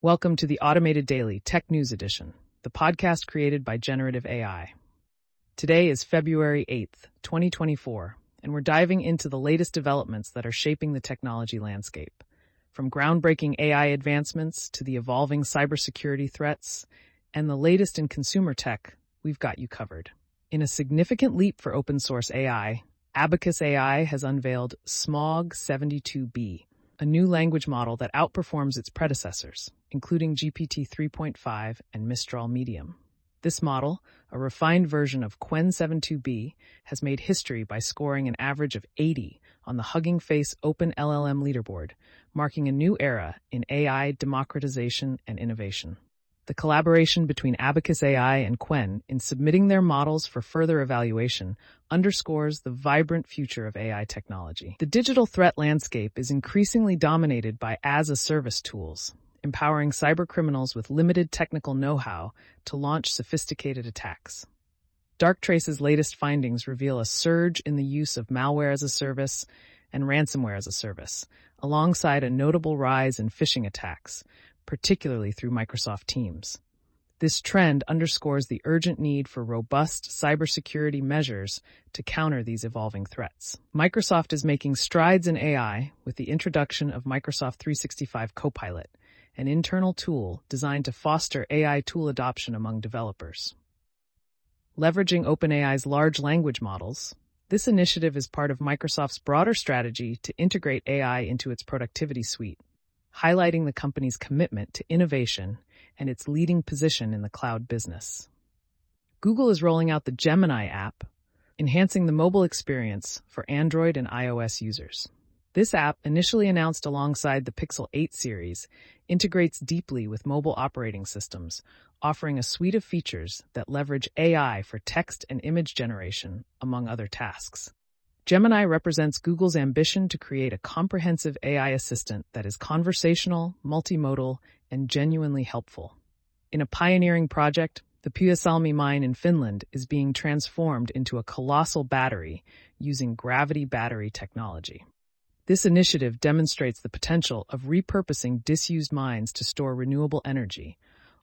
Welcome to the Automated Daily Tech News Edition, the podcast created by Generative AI. Today is February 8th, 2024, and we're diving into the latest developments that are shaping the technology landscape. From groundbreaking AI advancements to the evolving cybersecurity threats and the latest in consumer tech, we've got you covered. In a significant leap for open source AI, Abacus AI has unveiled Smaug 72B, a new language model that outperforms its predecessors, including GPT 3.5 and Mistral Medium. This model, a refined version of Qwen 72B, has made history by scoring an average of 80 on the Hugging Face Open LLM leaderboard, marking a new era in AI democratization and innovation. The collaboration between Abacus AI and Qwen in submitting their models for further evaluation underscores the vibrant future of AI technology. The digital threat landscape is increasingly dominated by as-a-service tools, empowering cybercriminals with limited technical know-how to launch sophisticated attacks. Darktrace's latest findings reveal a surge in the use of malware as a service and ransomware as a service, alongside a notable rise in phishing attacks, particularly through Microsoft Teams. This trend underscores the urgent need for robust cybersecurity measures to counter these evolving threats. Microsoft is making strides in AI with the introduction of Microsoft 365 Copilot, an internal tool designed to foster AI tool adoption among developers. Leveraging OpenAI's large language models, this initiative is part of Microsoft's broader strategy to integrate AI into its productivity suite highlighting the company's commitment to innovation and its leading position in the cloud business. Google is rolling out the Gemini app, enhancing the mobile experience for Android and iOS users. This app, initially announced alongside the Pixel 8 series, integrates deeply with mobile operating systems, offering a suite of features that leverage AI for text and image generation, among other tasks. Gemini represents Google's ambition to create a comprehensive AI assistant that is conversational, multimodal, and genuinely helpful. In a pioneering project, the Pyhäsalmi mine in Finland is being transformed into a colossal battery using gravity battery technology. This initiative demonstrates the potential of repurposing disused mines to store renewable energy,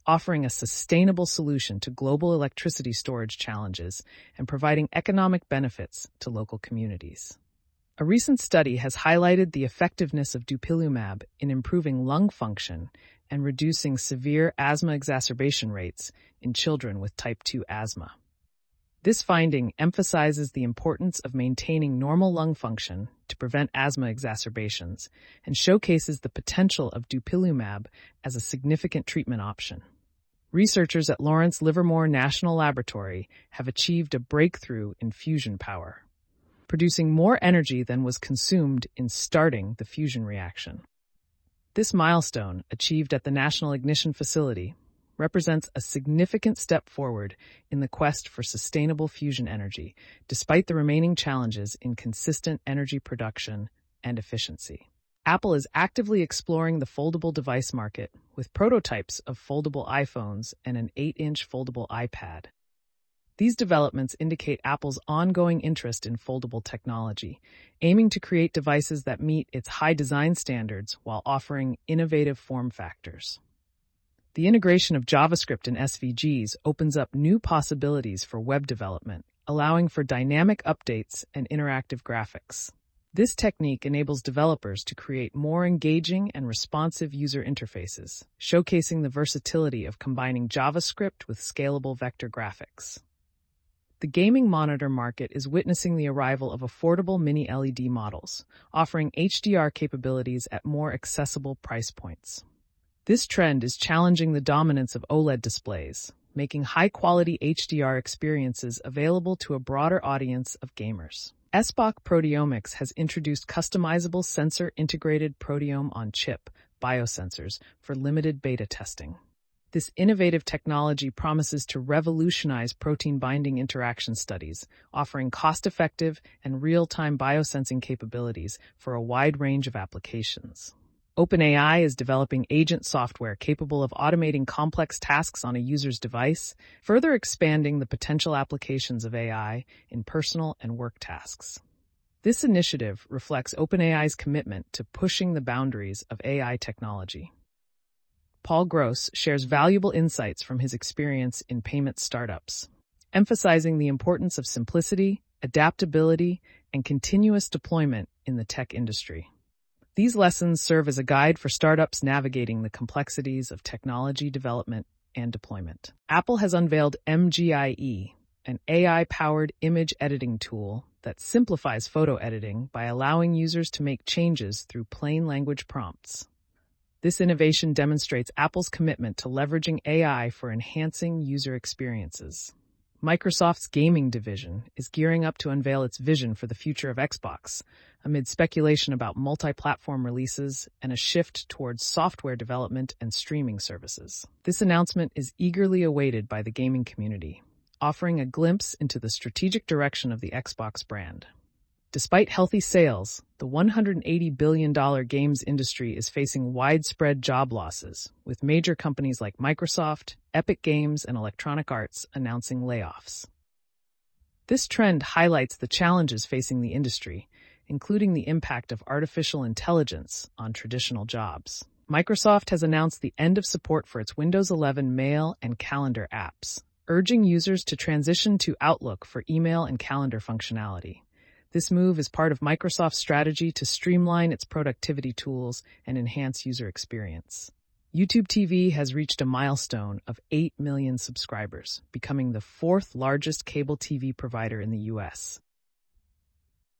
offering a sustainable solution to global electricity storage challenges and providing economic benefits to local communities. A recent study has highlighted the effectiveness of dupilumab in improving lung function and reducing severe asthma exacerbation rates in children with type 2 asthma. This finding emphasizes the importance of maintaining normal lung function to prevent asthma exacerbations and showcases the potential of dupilumab as a significant treatment option. Researchers at Lawrence Livermore National Laboratory have achieved a breakthrough in fusion power, producing more energy than was consumed in starting the fusion reaction. This milestone, achieved at the National Ignition Facility, represents a significant step forward in the quest for sustainable fusion energy, despite the remaining challenges in consistent energy production and efficiency. Apple is actively exploring the foldable device market with prototypes of foldable iPhones and an 8-inch foldable iPad. These developments indicate Apple's ongoing interest in foldable technology, aiming to create devices that meet its high design standards while offering innovative form factors. The integration of JavaScript and SVGs opens up new possibilities for web development, allowing for dynamic updates and interactive graphics. This technique enables developers to create more engaging and responsive user interfaces, showcasing the versatility of combining JavaScript with scalable vector graphics. The gaming monitor market is witnessing the arrival of affordable mini LED models, offering HDR capabilities at more accessible price points. This trend is challenging the dominance of OLED displays, making high-quality HDR experiences available to a broader audience of gamers. SPOC Proteomics has introduced customizable sensor-integrated proteome-on-chip biosensors for limited beta testing. This innovative technology promises to revolutionize protein binding interaction studies, offering cost-effective and real-time biosensing capabilities for a wide range of applications. OpenAI is developing agent software capable of automating complex tasks on a user's device, further expanding the potential applications of AI in personal and work tasks. This initiative reflects OpenAI's commitment to pushing the boundaries of AI technology. Paul Gross shares valuable insights from his experience in payment startups, emphasizing the importance of simplicity, adaptability, and continuous deployment in the tech industry. These lessons serve as a guide for startups navigating the complexities of technology development and deployment. Apple has unveiled MGIE, an AI-powered image editing tool that simplifies photo editing by allowing users to make changes through plain language prompts. This innovation demonstrates Apple's commitment to leveraging AI for enhancing user experiences. Microsoft's gaming division is gearing up to unveil its vision for the future of Xbox, amid speculation about multi-platform releases and a shift towards software development and streaming services. This announcement is eagerly awaited by the gaming community, offering a glimpse into the strategic direction of the Xbox brand. Despite healthy sales, the $180 billion games industry is facing widespread job losses, with major companies like Microsoft, Epic Games, and Electronic Arts announcing layoffs. This trend highlights the challenges facing the industry, including the impact of artificial intelligence on traditional jobs. Microsoft has announced the end of support for its Windows 11 mail and calendar apps, urging users to transition to Outlook for email and calendar functionality. This move is part of Microsoft's strategy to streamline its productivity tools and enhance user experience. YouTube TV has reached a milestone of 8 million subscribers, becoming the fourth largest cable TV provider in the US.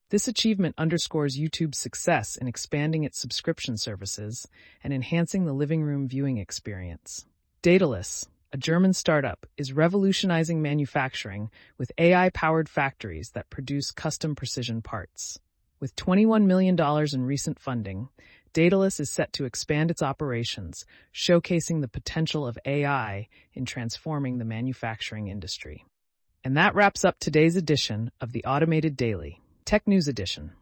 This achievement underscores YouTube's success in expanding its subscription services and enhancing the living room viewing experience. Daedalus, a German startup, is revolutionizing manufacturing with AI-powered factories that produce custom precision parts. With $21 million in recent funding, Daedalus is set to expand its operations, showcasing the potential of AI in transforming the manufacturing industry. And that wraps up today's edition of the Automated Daily, Tech News Edition.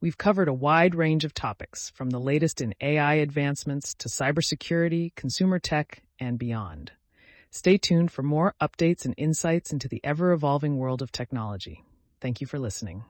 We've covered a wide range of topics, from the latest in AI advancements to cybersecurity, consumer tech, and beyond. Stay tuned for more updates and insights into the ever evolving world of technology. Thank you for listening.